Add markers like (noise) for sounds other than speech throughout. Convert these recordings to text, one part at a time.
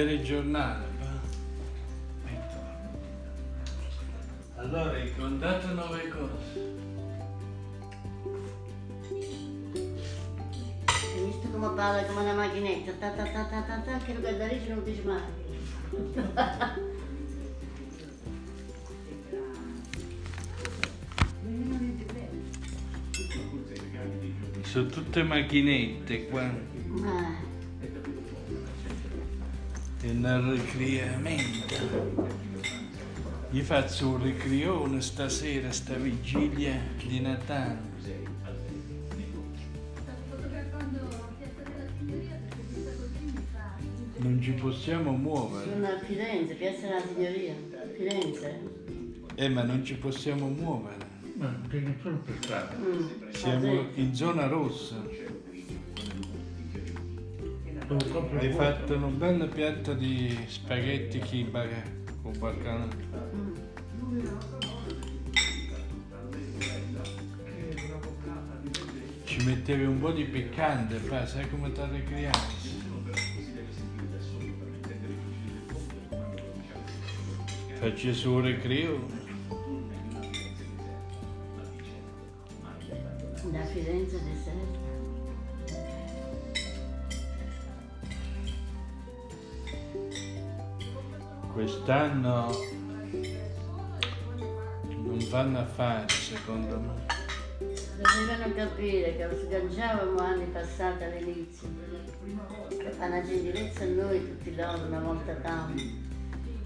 telegiornale? Allora, hai contato nove cose. Hai visto come parla come una macchinetta? Ta ta ta ta ta ta, che lo guardatrice non dice mai. Sono tutte macchinette qua. Nel ricriamento. Gli faccio un ricrione stasera, sta vigilia di Natale. Non ci possiamo muovere. sono a Firenze, Piazza della Signoria. Firenze. Eh, ma non ci possiamo muovere. Ma non sono per strada. Mm. Siamo in zona rossa. Proprio Hai fatto un bel piatto di spaghetti kiba con. Mm. Ci mettevi un po' di piccante, fa, sai come ti ricriamo? Facci su un ricrio. Da Firenze deserta. Quest'anno non vanno a fare, secondo me. Dovevano capire che lo sganciavamo anni passati all'inizio. Fa una gentilezza a noi tutti loro una volta tanto.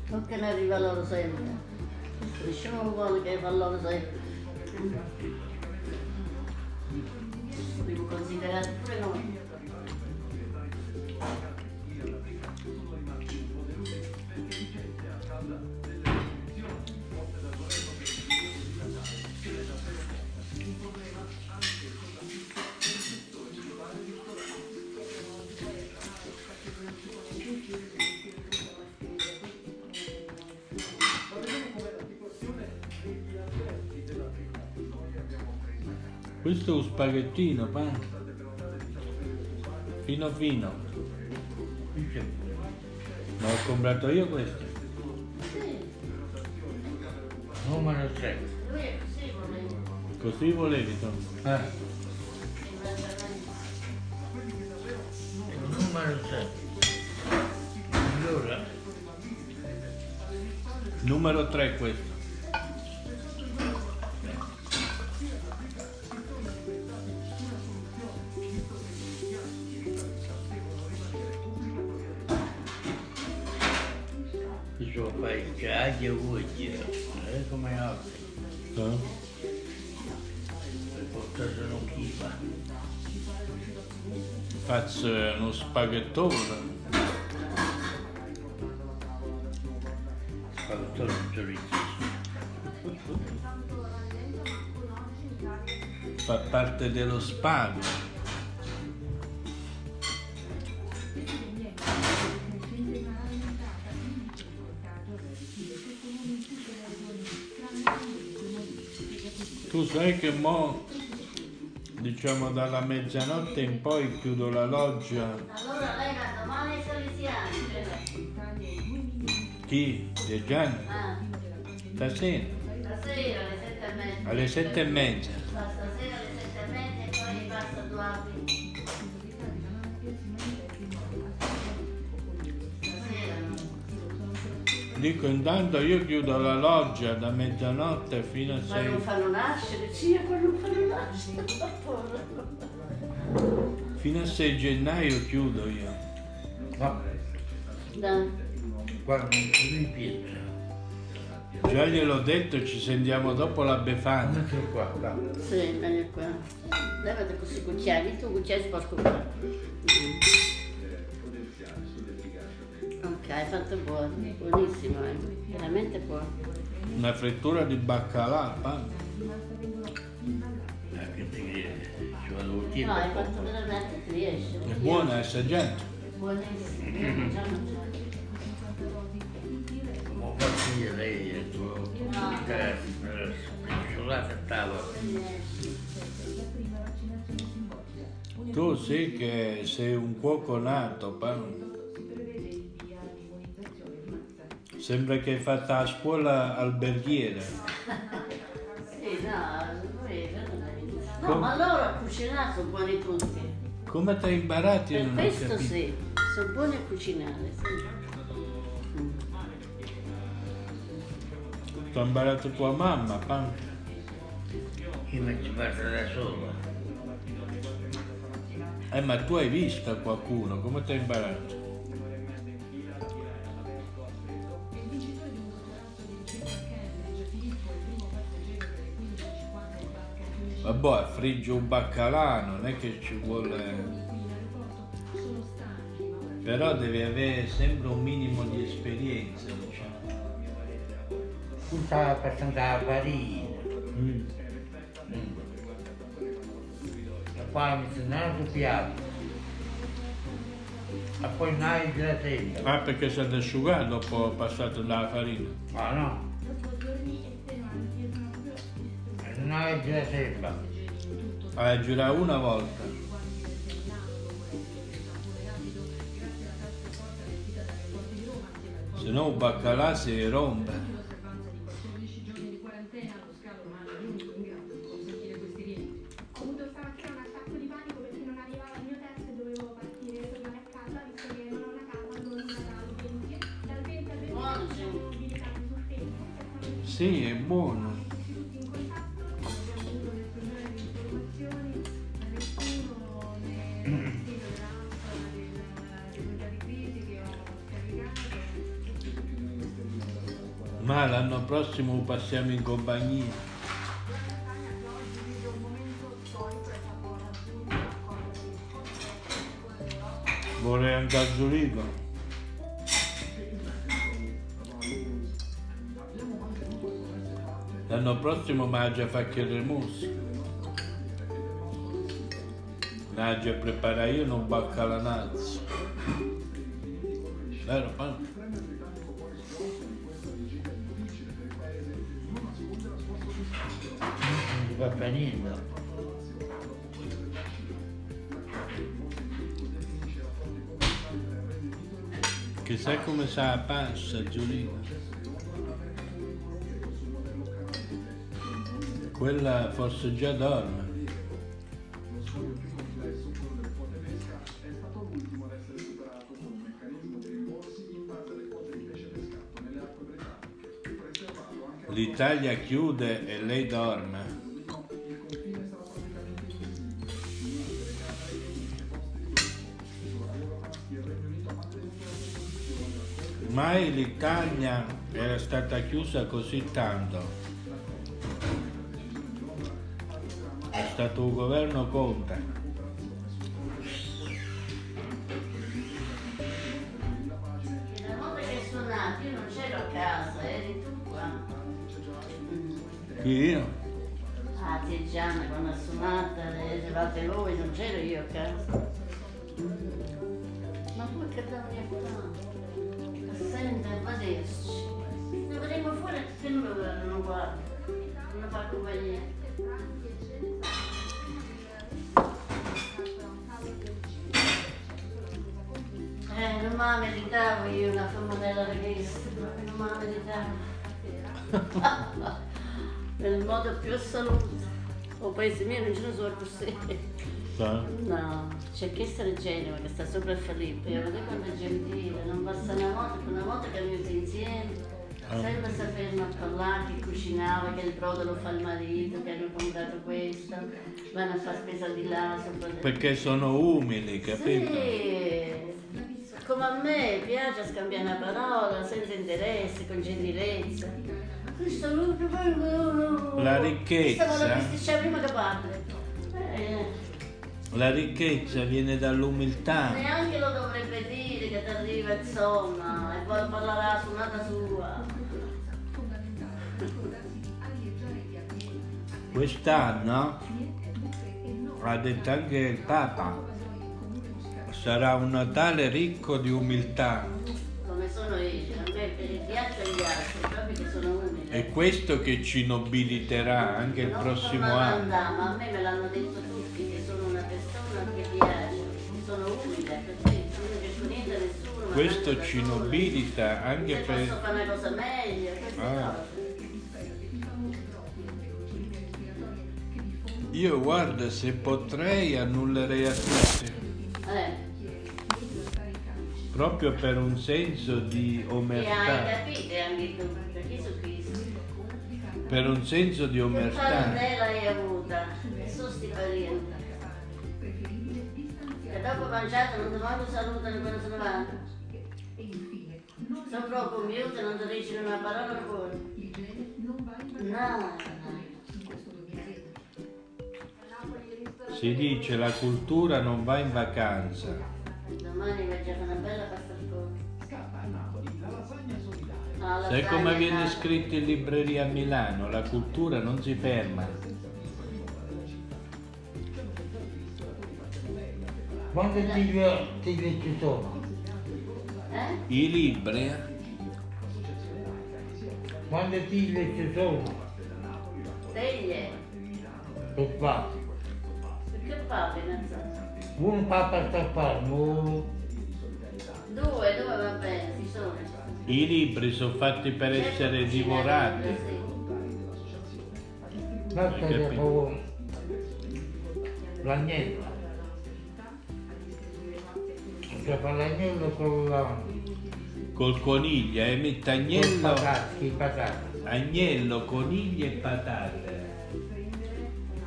Non che ne arriva loro sempre. Diciamo vuole che fa loro sempre. Dobbiamo Questo è un spaghettino, pa. Fino fino. Ma ho comprato io questo. Numero 6. Lui è così, voleva. Così volevi, Tom? Eh. Numero 6. Allora, Numero 3 questo. Faccio uno spaghettone. Spaghettone chorizo. Fa parte dello spago. Tu sai che mo, diciamo dalla mezzanotte in poi chiudo la loggia. Allora lei va domani ai Salesiani. Chi? De Gianni? Ah, Stasera? stasera alle sette e mezza. Alle sette e mezza. Dico intanto io chiudo la loggia da mezzanotte fino a Ma non sei. fanno nascere, sì, ma non fanno nascere. (laughs) Fino a 6 gennaio chiudo io. Ma Dai. guarda, non c'è in pietra. Già gliel'ho detto, ci sentiamo dopo la Befana. Mettilo qua, là. Sì, vieni qua. Levate così cucchiai, tu cucchiai sporco qua. Ok, fatto buono, buonissimo, eh. veramente buono. Una frittura di baccalà, pa. Eh, che ti? Ci vado No, hai fatto veramente ti riesce. È buona essa gente. Buonissimo, (laughs) io non già mangiato. Faccio io lei il tuo spicciolata a tavola. Tu sì che sei un cuoco nato, pa. Sembra che hai fatto la scuola alberghiera. Sì, no, lui veramente. No, Come? ma loro a cucinare sono buoni tutti. Come ti hai imparato? Io Per non ho questo capito. sì, sono buoni a cucinare, sì. Mm. Ti ha imparato tua mamma, pa. Io mi ci parto da solo. Eh, ma tu hai visto qualcuno, come ti hai imparato? Vabbè, frigge un baccalà, non è che ci vuole... Però devi avere sempre un minimo di esperienza, diciamo. Tutta abbastanza farina. Mm. E poi mi sono dato piatto. E poi non hai la sera. Ah, perché si è asciugato dopo passato dalla farina. Ma no. Hai la sera. Ah, gira una volta. Se no baccalà si rompe. Prossimo passiamo in compagnia. Vorrei andare a Zurigo. L'anno prossimo mangia fa chiedere mus. Mangia prepara io non baccalanazzo. Vero, pa? Come sa pancia, Giulina? Quella forse già dorme. L'Italia chiude e lei dorme. Mai l'Italia era stata chiusa così tanto. È stato un governo Conte. È io non c'ero a casa, eri tu qua. Chi io? Ah, Gianna, quando ha suonato, le eravate voi, non c'ero io a casa. Ma poi che dammi qua? Senta, vederci. Ne vedremo fuori che non lo guarda, non guarda. Non fa compagnia. Eh, non la meritavo io una femminella richiesta, non la meritavo. (laughs) Nel modo più assoluto. O paese mio non ce ne sono così. Sa? No, c'è questa è Genova che sta sopra a Filippo, io vedo quanto è gentile, non basta una volta, una volta che abbiamo insieme, Ah. sempre si ferma a parlare, che cucinava, che il brodo lo fa il marito, che hanno comprato questo, vanno a fare spesa di là, sopra Perché sono umili, capito? Sì, come a me piace scambiare una parola senza interesse, con gentilezza. Questo più bello. La ricchezza. Stavo la prima che parli. Eh, La ricchezza viene dall'umiltà. neanche lo dovrebbe dire che ti arriva insomma e poi parlare la suonata sua. Quest'anno ha detto anche il Papa, sarà un Natale ricco di umiltà. Come sono io, a me piacciono gli altri, proprio che sono umile. È questo che ci nobiliterà anche il Non prossimo anno. Ma a me me l'hanno detto Questo ci nobilita anche per... posso fare una cosa meglio, Ah. Io guarda, se potrei annullerei a tutti, Eh, proprio per un senso di e hai omertà, capito anche tu, perché su Cristo. per un senso di omertà. parentela hai avuta, e sono sti parenti. E dopo mangiato non ti manco salutano quando se ne vanno. Sono proprio mute, non ti dicono una parola fuori. No, no. Si dice la cultura non va in vacanza. Domani mangiare una bella pasta al forno. No, la Sai come lasagna viene scritto in libreria a Milano? La cultura non si ferma. Quante tigre ci sono? Eh? I libri Quante tigre ci sono? Teglie. Per qua. Che papi. Un papa sta qua, no. Due, due va bene, ci sono. I libri sono fatti per Certo, essere divorati. libri, sì. L'agnello. Che fa l'agnello con la... Col coniglio, e con i agnello, patate, patate. agnello, conigli e patate.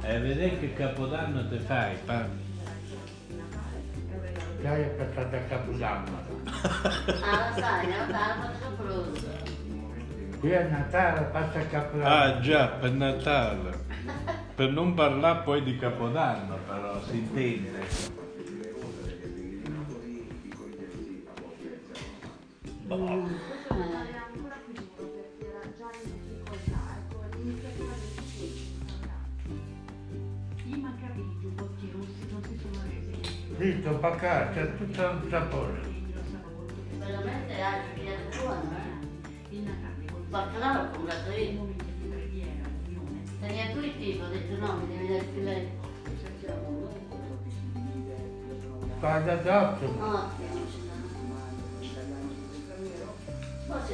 E vedete che capodanno te fai, pa? Già è passata a Capodanno. Ah, la sai, no? La faccio pronta. Qui a Natale passa a Capodanno. Ah già, per Natale. Per non parlare poi di Capodanno però, si intende. Visto, pacca, c'è tutto un sapore. Veramente hai pigliato buono, eh? Il baccalà l'ho comprato io. Tenia tu il tipo, ho detto no, mi devi dare il filetto. Guarda d'occhio. Ottimo,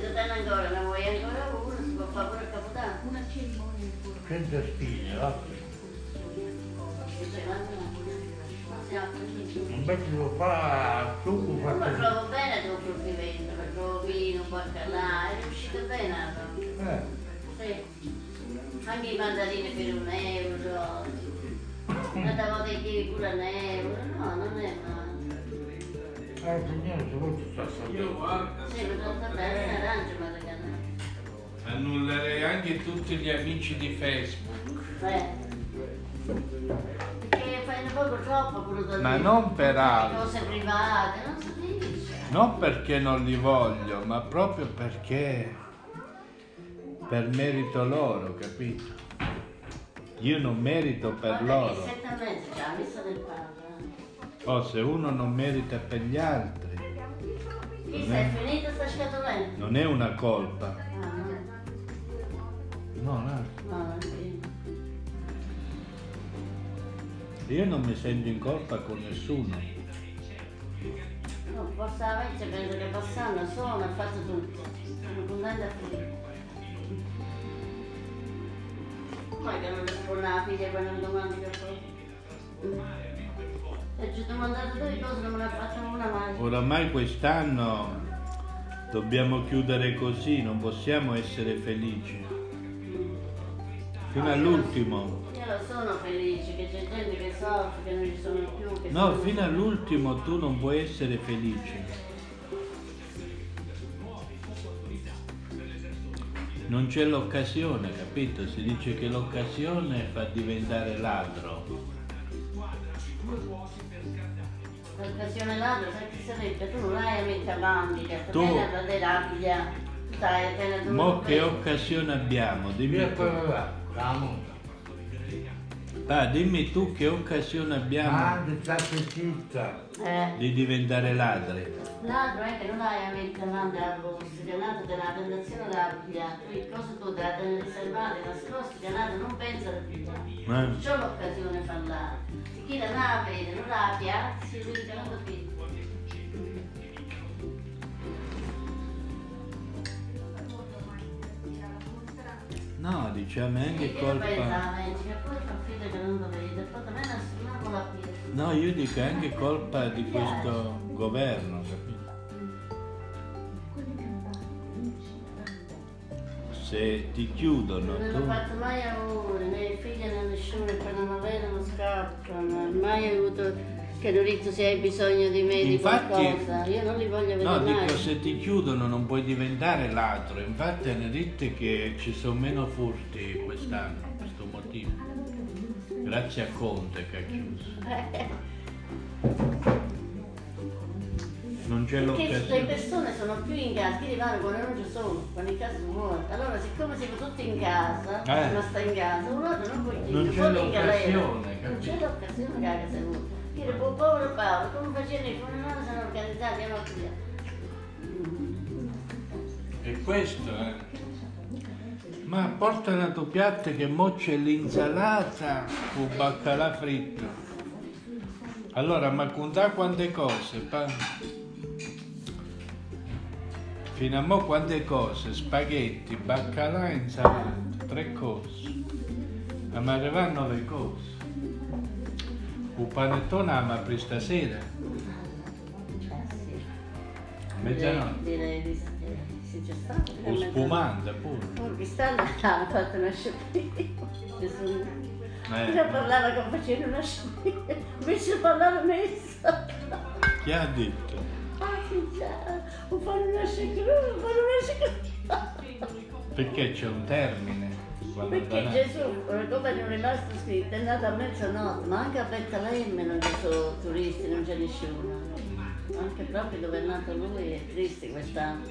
lo danno ancora, ne vuoi ancora uno, si può fare pure il capodanno. Una cerimonia. Senza spine, ma siamo finiti. Invece lo fa succo Ma fatto. trovo bene il tuo fruttivento, perché trovo vino, baccalà, è uscito bene la roba. Eh, Sì. Anche i mandarini per un euro, una volta i kiwi pure un euro, no, non è male. Annullerei anche tutti gli amici di Facebook. Perché fai un poco troppo quello da Ma non per altro. cose private, non si dice. Non perché non li voglio, ma proprio perché per merito loro, capito? Io non merito per Guarda loro. e già, la messa del padre. Oh, se uno non merita per gli altri, Chi sei finita sta scatoletta? non è una colpa. Ah, no. No, no. Io non mi sento in colpa con nessuno. No, forse la vecchia penso che passando sono ha fatto tutto. Sono contenta. Poi che non risponde alla figlia quando mi domandi che cosa. E ci ho domandato due cose, non ne fatta una mai. Oramai quest'anno dobbiamo chiudere così, non possiamo essere felici. Fino all'ultimo. Io lo sono felice, che c'è gente che soffre, che non ci sono più. No, fino all'ultimo tu non puoi essere felice. Non c'è l'occasione, capito? Si dice che l'occasione fa diventare ladro. L'occasione ladro, sai che sarebbe? Tu non hai a mettere avanti, che Tu- tu la stai dove Mo che occasione abbiamo? Dimmi Via tu. la. Pa, dimmi tu che occasione abbiamo. Eh. di diventare ladri. L'altro è che non hai a mettere mano alla borsa, ti è nato della tentazione da pigliare, le cose tu la nascoste, ti è nato, non pensa a pigliare. Eh? C'ho l'occasione di parlare. Chi non la vede, non la piazza, lui che non lo vede. No, diciamo è anche E che colpa. non me non. No, io dico anche colpa di questo governo, Se ti chiudono, Non tu. ho fatto mai auguri, né figli né nessuno, poi non vedono scappano, mai avuto che Lorenzo se hai bisogno di me di Infatti- qualcosa, io non li voglio vedere No, mai. dico se ti chiudono non puoi diventare ladro. Infatti hanno detto che ci sono meno furti quest'anno, per questo motivo. Grazie a Conte che ha chiuso. (laughs) Non c'è Perché le persone sono più in casa, chi rimane quando non ci sono, quando in casa sono morti. Allora siccome siamo tutti in casa, Eh. uno sta in casa, un altro non può dire, Non c'è l'occasione, Non c'è l'occasione che casa venuta. Dire, po- povero Paolo, come facendo i funerali sono organizzati a notte. E questo è. Ma porta una tua piatta che mo c'è l'insalata con baccalà fritto. Allora, ma contà quante cose? Pa? Fino a mo quante cose? Spaghetti, baccalà e insalata. Tre cose. Ma mi arrivano nove cose. Un panettone ma per stasera. Eh. Mezzanotte. Direi di sì. Sì, c'è stato. O spumante pure. Poi stanno ha fatto una sciopera. Eh, Io parlava che facendo una sciopera, invece parlava messa. chi ha detto? Ah sì già, o fare una sciopera, o fare una sciopera. Perché c'è un termine. Perché Gesù, come non è rimasto scritto, è nato a mezzanotte, ma anche a Betlemme non ci sono turisti, non c'è nessuno. Anche proprio dove è nato lui è triste quest'anno.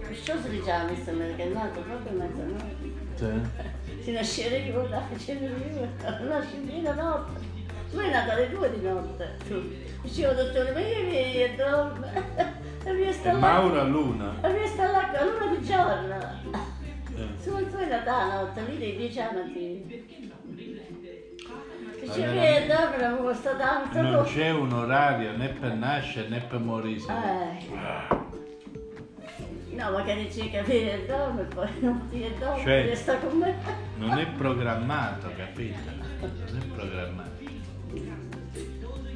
Perciò si diceva mister che è nato proprio a mezzanotte. Sì. Si nasceva la facendo io, nasce di notte. Tu è nata alle due di notte. Dicevo, dottore, ma io vieni e dorme. E mi sta là. Mauro a luna. E mi sta là con l'una di giorno. Eh. Su, tu è nata la notte, lì dei dieci anni. Ma non mi costa tanto. Non no. c'è un orario né per nascere né per morire. Eh. No, ma che dici che vieni e poi non ti e dorme, Cioè- resta con me. Non è programmato, capito? Non è programmato.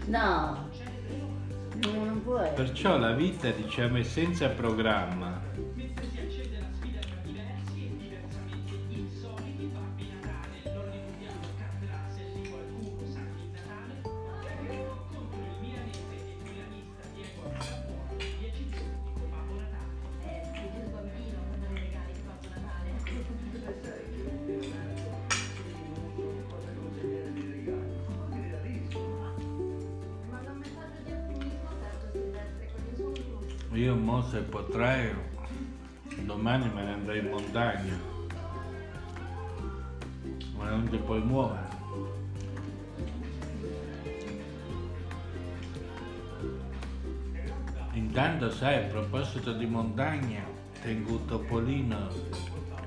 No, non, puoi. Perciò la vita, diciamo, è senza programma. 3. Domani me ne andrei in montagna. Ma non ti puoi muovere. Intanto sai, a proposito di montagna, tengo un topolino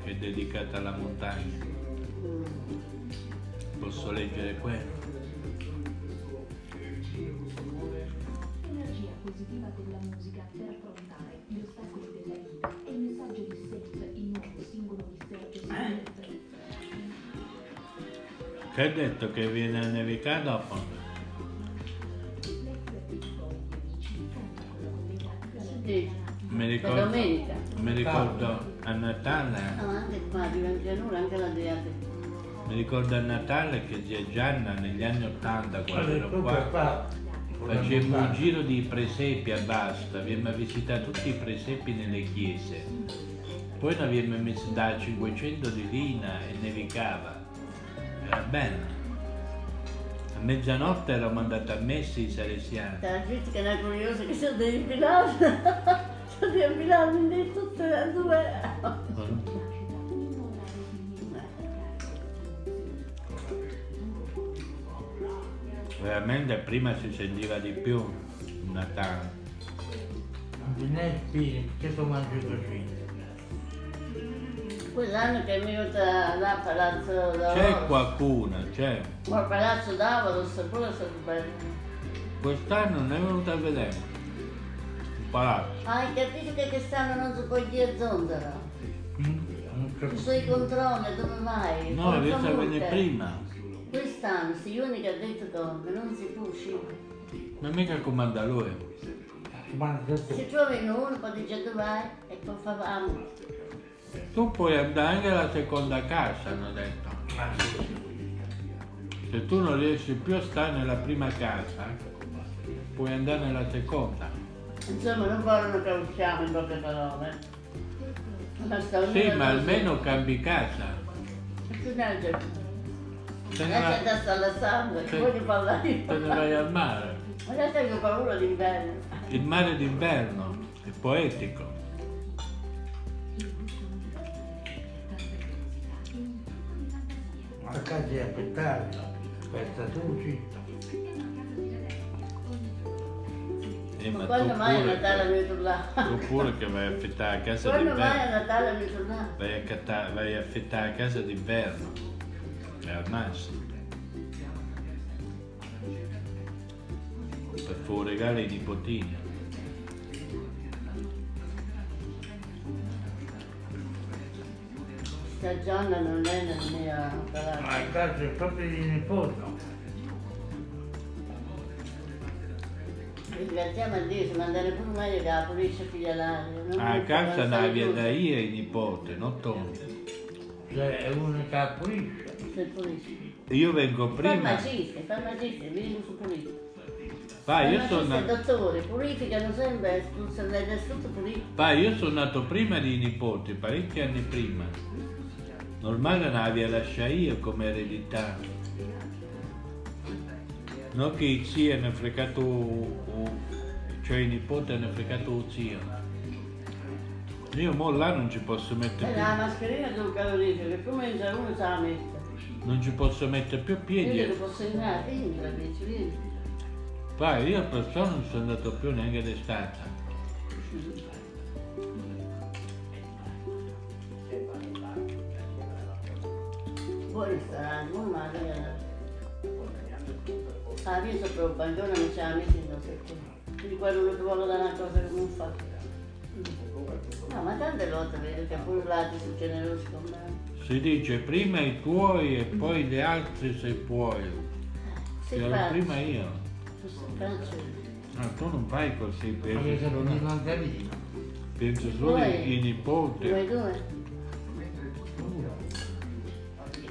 che è dedicato alla montagna. Posso leggere quello. Energia positiva della musica per affrontare gli ostacoli della vita e il messaggio di Seth, il nuovo singolo di Silvestri. Che hai detto che viene a nevicare dopo? Sì. Mi La ricordo, domenica. mi ricordo a Natale, No, anche qua in pianura, anche la diate. mi ricordo a Natale che zia Gianna negli anni Ottanta quando ero qua. Facemmo un giro di presepi a Basta, abbiamo visitato tutti i presepi nelle chiese. Poi ne abbiamo messo da 500 di lina e nevicava. Era bello. A mezzanotte eravamo andati a messa i salesiani. La gente che era curiosa che si deve infilare. Sto riempilando in te tutte le due. Veramente prima si sentiva di più Natale. Non è spirito, che tu mangi così. Quell'anno che è venuta là a Palazzo C'è d'Avorio. qualcuno, c'è. Ma a Palazzo d'Avorio sto pure stato bello. Quest'anno non è venuto a vedere. Il palazzo. Hai capito che quest'anno non si può dire zondero? Mm? Non Ci so. sono i controlli, dove vai? No, multe. venire prima. Quest'anno, si unica ha detto come, non si può uscire. Ma mica comanda lui. Se trovi uno, poi dice dove vai e poi fa fame. Tu puoi andare anche alla seconda casa, hanno detto. Se tu non riesci più a stare nella prima casa, puoi andare nella seconda. Insomma, non vogliono che usciamo in poche parole. Ma Sì, ma almeno cambi casa. Te ne, Adesso vai, sta alla sangue, Sì. voglio parlare io. te ne vai al mare. Adesso ho paura d'inverno. Il mare d'inverno è poetico. A casa di aspettare. Questa tu sì. Eh, Ma ma quando tu mai a Natale mi tornare? tu pure che vai a affittare la casa Quando mai a d'inverno. Natale mi tornare? Vai a, catta- vai a affittare la casa d'inverno. È al massimo. Per regalo ai nipotini. Sta Gianna non è nel mio Ma palazzo. a casa è proprio di nipote. Ringraziamo a Dio, se mandare pure meglio che la pulisce figlialaria. A fa casa andavi giù. da io e i nipote, non tu. Cioè è uno che Se. Io vengo prima. Farmaciste, vieni su pulito. Va, io sono e dottori, purificano sempre, spruzzano del tutto pulito. Va, io sono nato prima dei nipoti, parecchi anni prima. Normale andavi a lasciare io come eredità. Non che i zii hanno fregato, cioè i nipoti hanno fregato lo zio. Io mo là non ci posso mettere la più, mascherina sul calorifico, che come entra uno se la mette. Non ci posso mettere più Io piedi. che posso entrare, la dici, vieni. Va, io perciò non sono andato più neanche d'estate. Buon ristorante, buon Maria. Ah, io sono proprio bancone, non c'è la messa in dosso. Quindi quello che vuole dare una cosa che non fa. No, ma tante volte vedo che pure là ti sono generosi con me. Si dice prima i tuoi e poi gli altri se puoi. Si Ero prima io. Sei. Ah, tu non fai così, pensi solo, un mandarino. pensi solo ai nipoti. Due?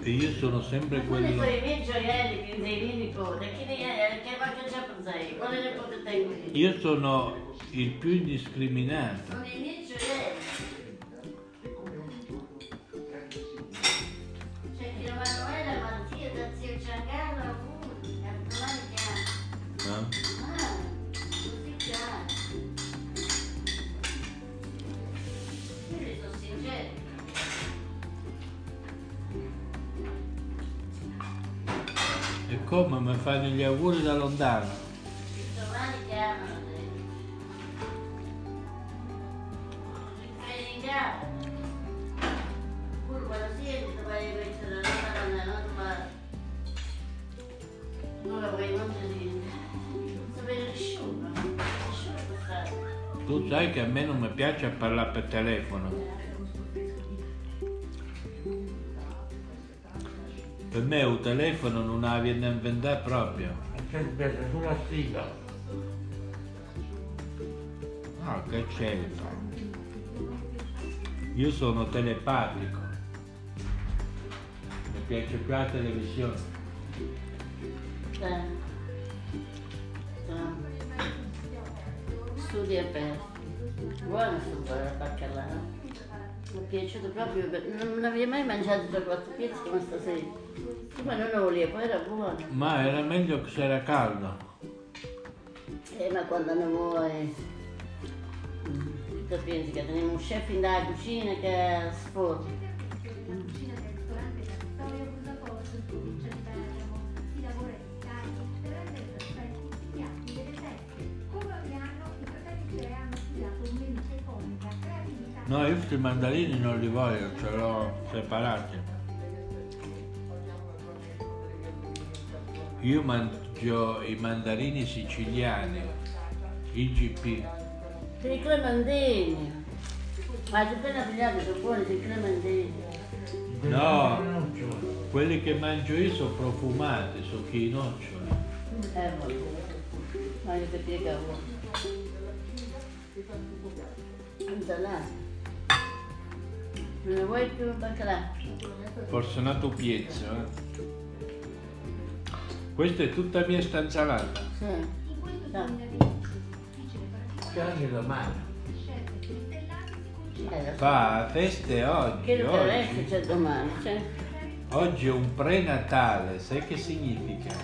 E io sono sempre Quelli quello. sono i miei gioielli, dei miei nipoti. Chi ne è? Che voglio già pensare? Quale nipote tengo io? Io sono il più indiscriminato. Sono i miei gioielli. Come mi fanno gli auguri da lontano? Domani chiamano. Tu sai che a me non mi piace parlare per telefono. Per me un telefono non la viene a inventare proprio. C'è sulla stiva. No, che c'entra? Io sono telepatico. Mi piace più la televisione. Eh. Ah. Studi aperti. Buono sto baccalà. Mi è piaciuto proprio, per- non avevo mai mangiato da quattro pezzi come stasera. Prima non lo volevo, poi era buono. Ma era meglio che se era caldo. Eh, ma quando ne vuoi... Tu pensi che teniamo un chef in dalla cucina che è sporco? La cucina del ristorante Vittorio Brusacorso in provincia di Bergamo. Si lavora in Italia per rendere perfetti i piatti delle feste. Come ogni anno i fratelli Crea hanno studiato un menù che conica creatività No, io questi mandarini non li voglio, ce l'ho separati. Io mangio i mandarini siciliani, IGP. I clementini. Ma tu appena pigliati sono buoni i clementini. No. Quelli che mangio io sono profumati, sono chi noccioli. Eh, vabbè. Ma io ti piegavo. Insalata. Non vuoi più un baccalà? Forse è nato piezzo, eh. Questa è tutta mia stanzalata. Sì. In questo No. 2020 difficile C'è anche domani. Eh. Fa feste oggi, Che oggi. c'è domani, c'è? Oggi è un prenatale, sai che significa?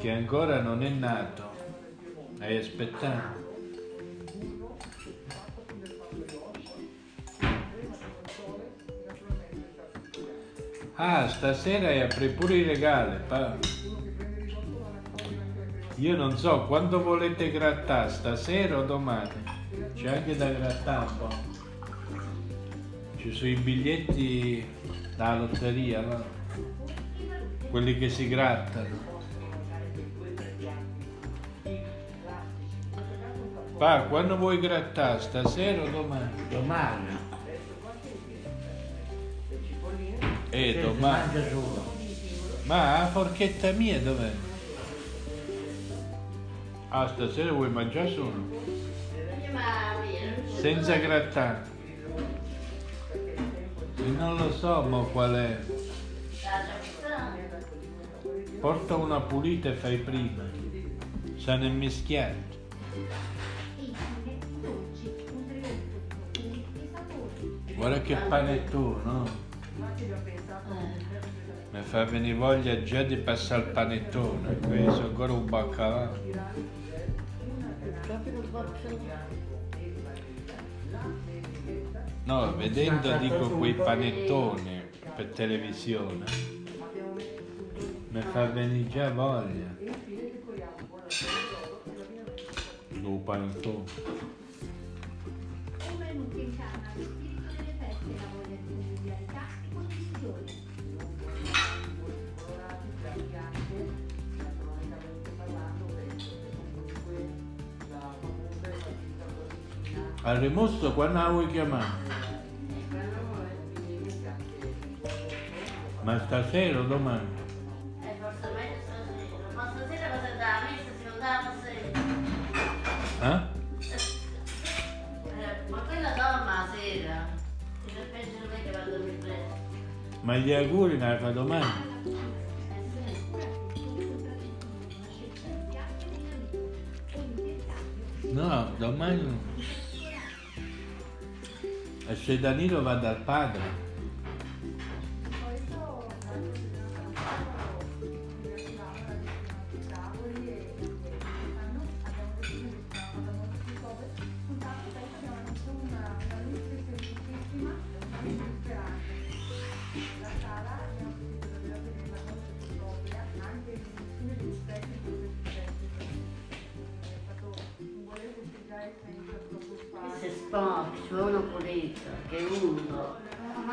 Che ancora non è nato. Hai aspettato. Ah, stasera apri pure i regali. Io non so quando volete grattare, stasera o domani. C'è anche da grattare un po'. Ci sono i biglietti da lotteria, no? Quelli che si grattano. Pa, quando vuoi grattare, stasera o domani? Domani. Mangia solo. Ma la forchetta mia dov'è? Ah, stasera vuoi mangiare solo? Senza grattare. E non lo so, ma qual è? Porta una pulita e fai prima. Sono immischiati. infine dolci, un trionfo di profumi e sapori. Guarda che panettone, no? Mi fa venire voglia già di passare il panettone, questo ancora un baccalà. No, vedendo dico quei panettoni per televisione, mi fa venire già voglia. Un panettone. E convivialità e condivisione. Al rimosso quando la vuoi chiamare? Ma stasera o domani? Eh, forse meglio stasera. Ma stasera cosa da messa si non dà sera. Eh? Eh, Ma gli auguri fa domani? No, domani. E se Danilo va dal padre? Sporco, ci vuole una pulita, che è uno. Non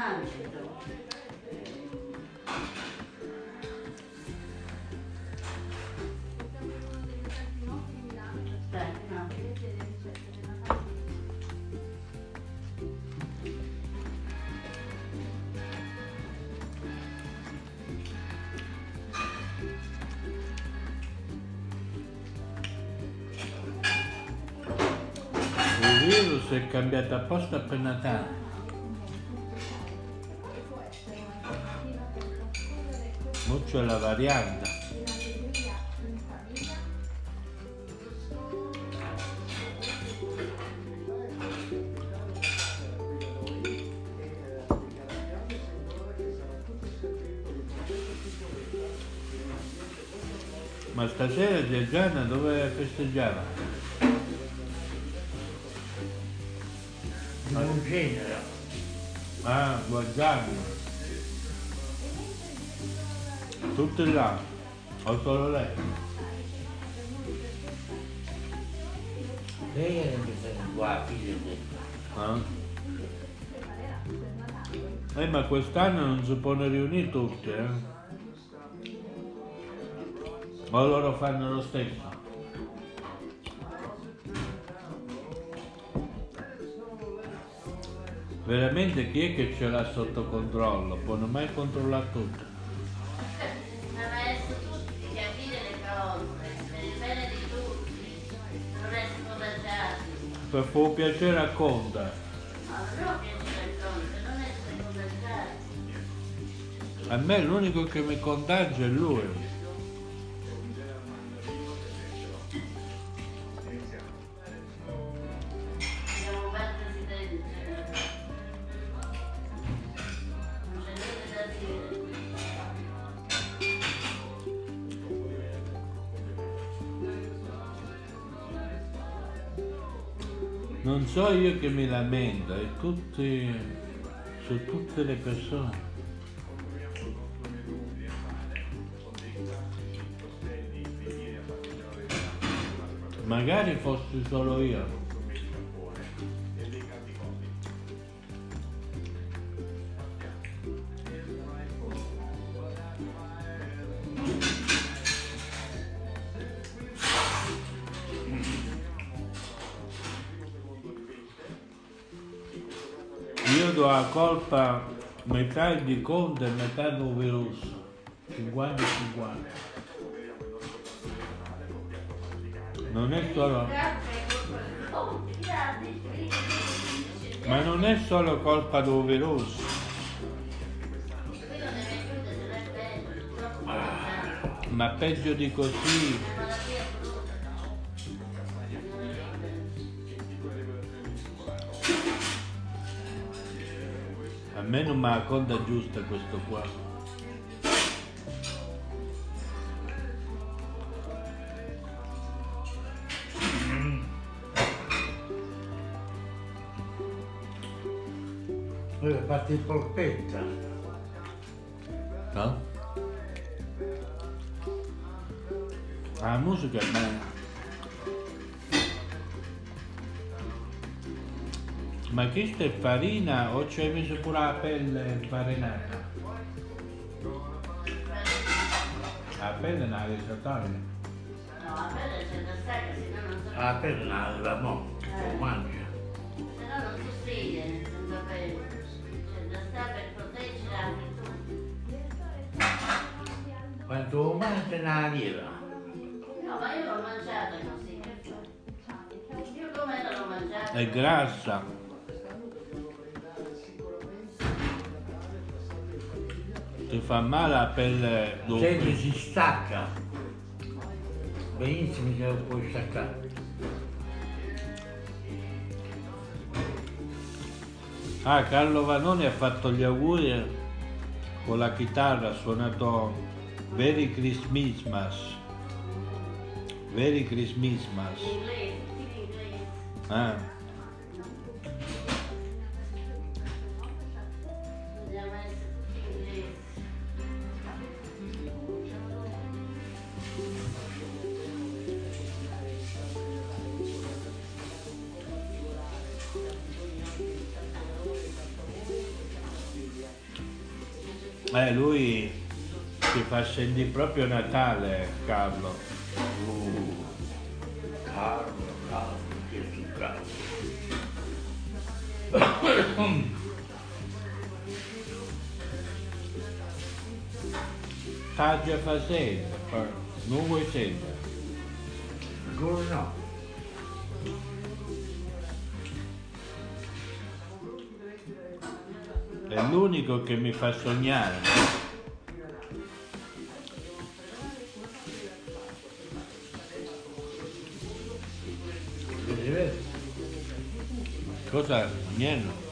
virus è cambiato apposta per Natale. Mo c'è la variante. Ma stasera Giorgiana dove festeggiava? Ah, guardando. Tutti là. Ho solo lei. Lei è qua, figlio di... Eh? Eh, ma quest'anno non si possono riunire tutti, eh? O loro fanno lo stesso? Veramente chi è che ce l'ha sotto controllo? Può non mai controllare tutto. Ma adesso tutti capire le cose, per il bene di tutti, non essere contagiati. Per tuo piacere racconta. Non piacere al conto, non essere contagiati. A me l'unico che mi contagia è lui. So io che mi lamento, è tutti, su tutte le persone. Magari fossi solo io. La colpa metà di Conte e metà Roveroso, 50 e 50. Non è solo, ma non è solo colpa troppo contagiati. ma peggio di così, a me non mi racconta giusta questo qua. Deve farti il polpetta. No? La musica è bella. Ma questa è farina o ci hai messo pure la pelle farinata? La pelle è una risatoria. No, la pelle c'è da stare, se no non so. La penna la mo, lo mangia. Se no non si stile senza pelle. C'è da stare per proteggere anche tu. Quando lo mangia la lieva. No, ma io l'ho mangiata così, che? Io come l'ho mangiata? È grassa. Ti fa male la pelle dopo. Senti, si stacca. Benissimo se lo puoi staccare. Ah, Carlo Vanoni ha fatto gli auguri con la chitarra, ha suonato Very Christmas. Very Christmas. In inglese, tutti in inglese. Ah, eh, lui si fa sentire proprio Natale, Carlo. Uh, Carlo, Carlo, Gesù Carlo. Già facendo, però non vuoi sentire. Ancora no. È l'unico che mi fa sognare. Cosa? Niente.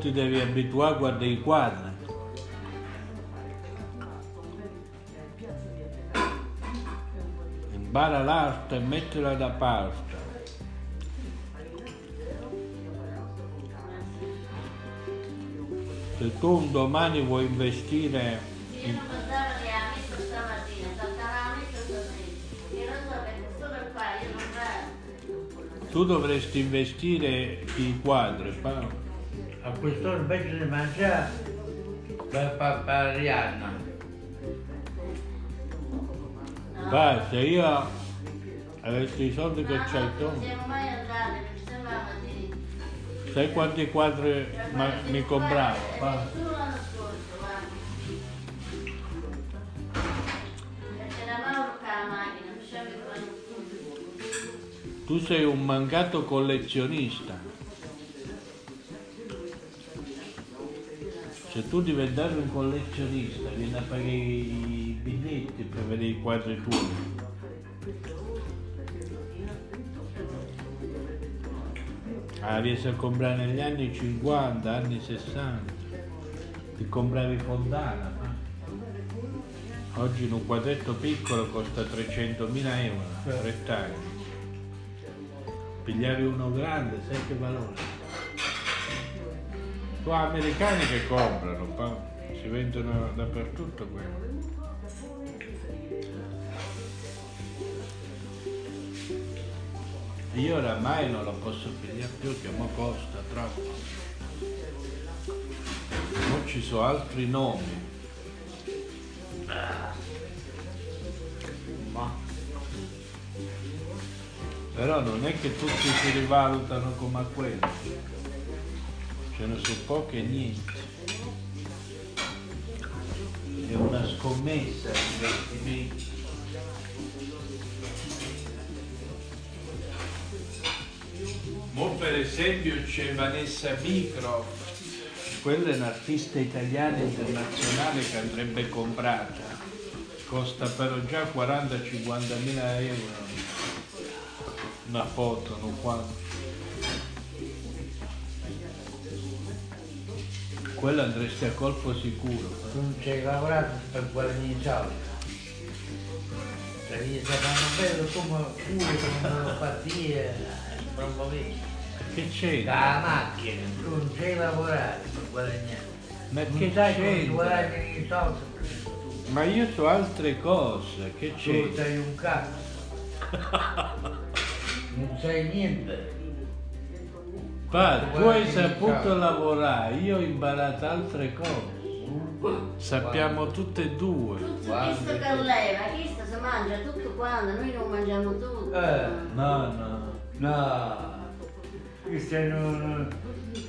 Ti devi abituare a guardare i quadri. Impara l'arte e mettila da parte. Se tu un domani vuoi investire vado. Tu dovresti investire i quadri. A quest'ora invece di mangiare per Papariana. No. Vai, se io avessi i soldi che no, tu, Non siamo mai andati perché sembrava di... sai quanti quadri ma- mi compravo? Tu sei un mancato collezionista. Se tu diventavi un collezionista, vieni a pagare i biglietti per vedere i quadri tuoi. Ah, riesci a comprare negli anni 50, anni 60. Ti compravi Fontana. ma. Oggi in un quadretto piccolo costa 300.000 euro, anni. Pigliavi uno grande, sai che valore? Tu americani che comprano, pa- si vendono dappertutto quello. Io oramai non lo posso pigliare più che mo costa troppo. Mo ci sono altri nomi. Ma Però non è che tutti si rivalutano come a quello. Ce ne sono poche e niente. È una scommessa investimenti. Mo per esempio c'è Vanessa Micro, quella è un'artista italiana internazionale che andrebbe comprata. Costa però già 40-50 mila euro una foto, non qua. Quello andresti a colpo sicuro. tu non ci hai lavorato per guadagnare. Se gli fanno bello come pure come lo io, proprio vedi. Che c'è? La macchina, tu non ci hai lavorato per guadagnare. Ma Non che sai come guadagnano i soldi. Ma io so altre cose, che Tu c'è? sei un cazzo. (laughs) Non sai niente. Pa, tu hai saputo lavorare, io ho imparato altre cose. Sappiamo tutte e due. Tutto questo che- leva, questo si mangia tutto quanto, noi non mangiamo tutto. Eh. No, no. No, questo è un,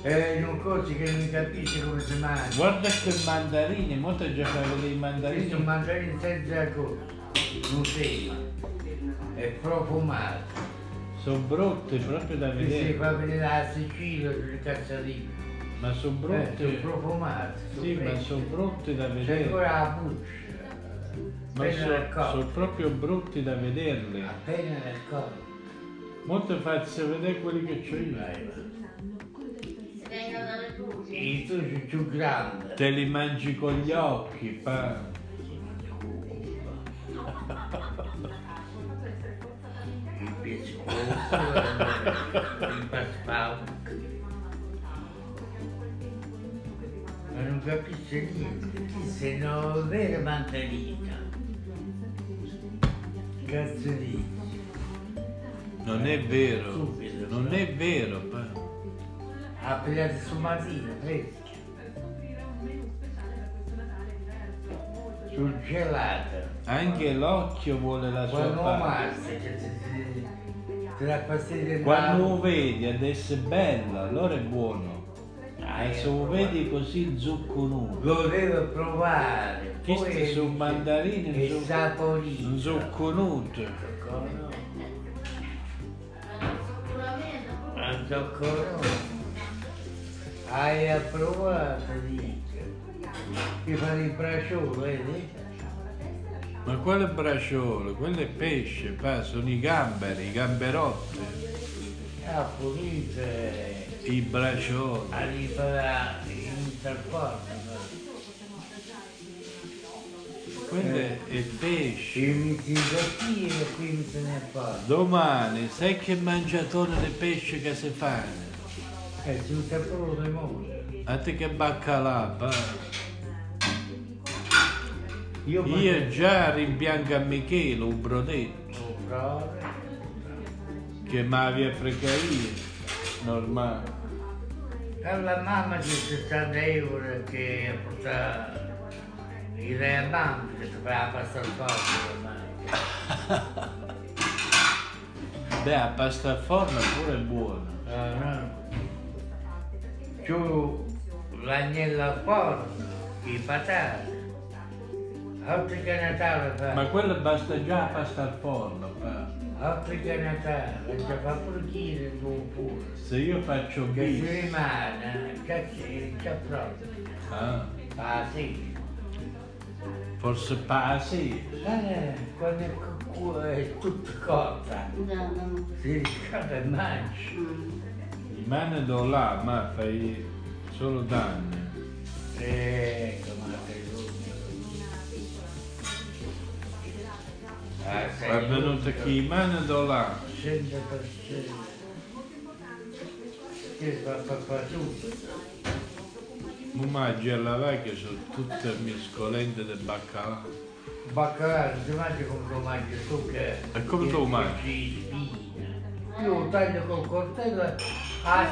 è un coso che non capisce come si mangia. Guarda che mandarini, mo te già fai vedere i Questo mandarini. mangiare senza cosa, Nutella, è profumato. Sono brutti proprio da Che si vedere. fa vedere la Sicilia sulle cazzatine. Ma sono Eh, brutti. sono profumati. Sì, ma freschi. sono brutti da C'è vedere. ancora la buccia. Ma Appena nel sono corpo. proprio brutti da vederli. Appena nel corpo. Molto faccio vedere quelli che ho io. Vai, va. Si vengono dalle buche. E tu sei più grande. Te li mangi con gli occhi, pa. (laughs) Ma non capisce niente, chi se non vera mandarina. Cazzo dici? Non è vero. Subito. Non è vero, pa. Ha pigliato su mattina, fresca. Sul gelato. Anche l'occhio vuole la sua Quando parte. mazza, che Quando lo vedi adesso è bello, allora è buono. Ah, se lo vedi così zucconuto. Lo devo provare. Questi sono mandarini, È sono- saporito. Ma zucchero. Hai approvato, dice. Ti fai il bracciolo, vedi? Ma quale bracciolo? Quello è pesce, pa, sono i gamberi, i gamberotti. Ah, pulite. I bracioni. arriva in trasporto. Quello è il pesce. E mi se ne fa. Domani, sai che mangiatore di pesce che si fanno? Eh, si le mosche. A te che baccalà, pa. Io Io già rimpiango a Michele un brodetto Oh, bravo. che mi aveva fregato io. Normale. Alla mamma di 60 euro che porta il reamante che ti fa la pasta al forno ormai. (laughs) Beh, a pasta al forno pure è buona. Ah, no. Giù l'agnello al forno, i patate. Altri che Natale fa. Ma quello basta già a pasta al forno, pa. Altri che Natale, ci fa pure chire tu pure. Se io faccio Che si bis, rimane, già c'è, proprio. ah, Ah sì. forse pa sì. Eh, quando è, cu- è tutta cotta, No, no. si riscalda e mangia. Mm. Rimane da là, ma fai solo danni. Ecco, È venuto chi rimane da là. 100%. Che fa, fa, fa tutto. Mi mangi alla vecchia sono tutte mescolente di baccalà. Baccalà, non si mangia come lo mangi tu che... E come tu mangi? Io lo taglio col coltello, la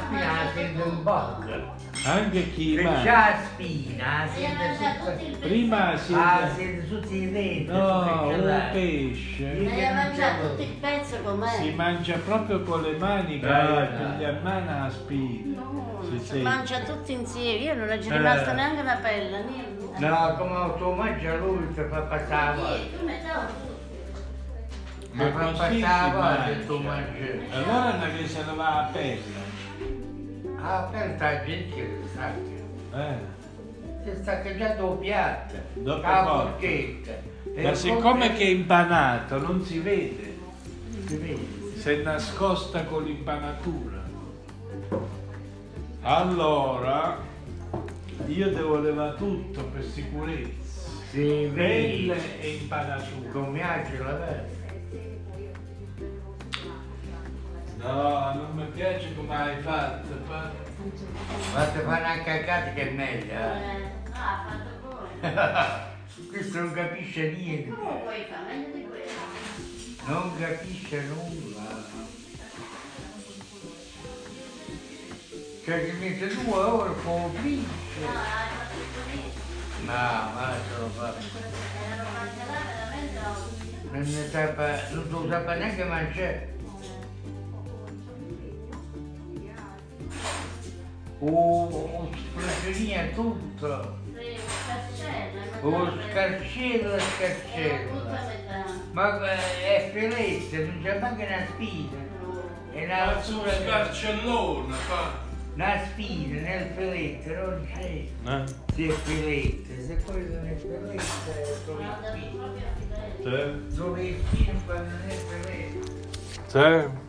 spina la sento in bocca. Anche chi Se mangia. c'ha la spina, il Prima si... Ah, siete tutti i denti. No, un pesce. Hai mangiato tutto il pezzo com'è? Si mangia proprio con le mani, che Eh, hai no. piglia a mano la spina. No, Si si sente. mangia tutti insieme, io non è rimasta Eh. neanche una pelle, niente. No, come tu mangia lui ti fa passare Ma Mi fa così passare si mangia. mangi. Allora non è che se ne va a pelle. Ah, per sta gente che sa. Eh. Si sta che già doppiata. Dopo La. E Ma il siccome che è impanato non si vede, Si vede. si è nascosta con l'impanatura. Allora, io devo levare tutto per sicurezza. Si Pelle vede. e impanatura. Con piace la verde. No, non mi piace come hai fatto. Fate fare una cacata che è meglio. eh. Eh, no, ha fatto buono. (laughs) Questo non capisce niente. Tu puoi fare meglio di questo. Non capisce nulla. Cioè che mette due ore con No, pisce. hai fatto benissimo. No, ma ce lo fa. Era fatta là veramente oggi. Non ne sa non lo sa neanche mangiare. Oh, oh, splacerina tutto. Sì, un carcello. Oh, scarcello e Tutta scarcello. metà. Ma eh, è filetta, non c'è neanche una spina. È una sura scarcellone, fa. Una spina nel filetto, non c'è. Eh? Se è filetta, se poi non è filetta è solo Guarda, spina. Sì. Solo le spine quando non è filetta. Sì.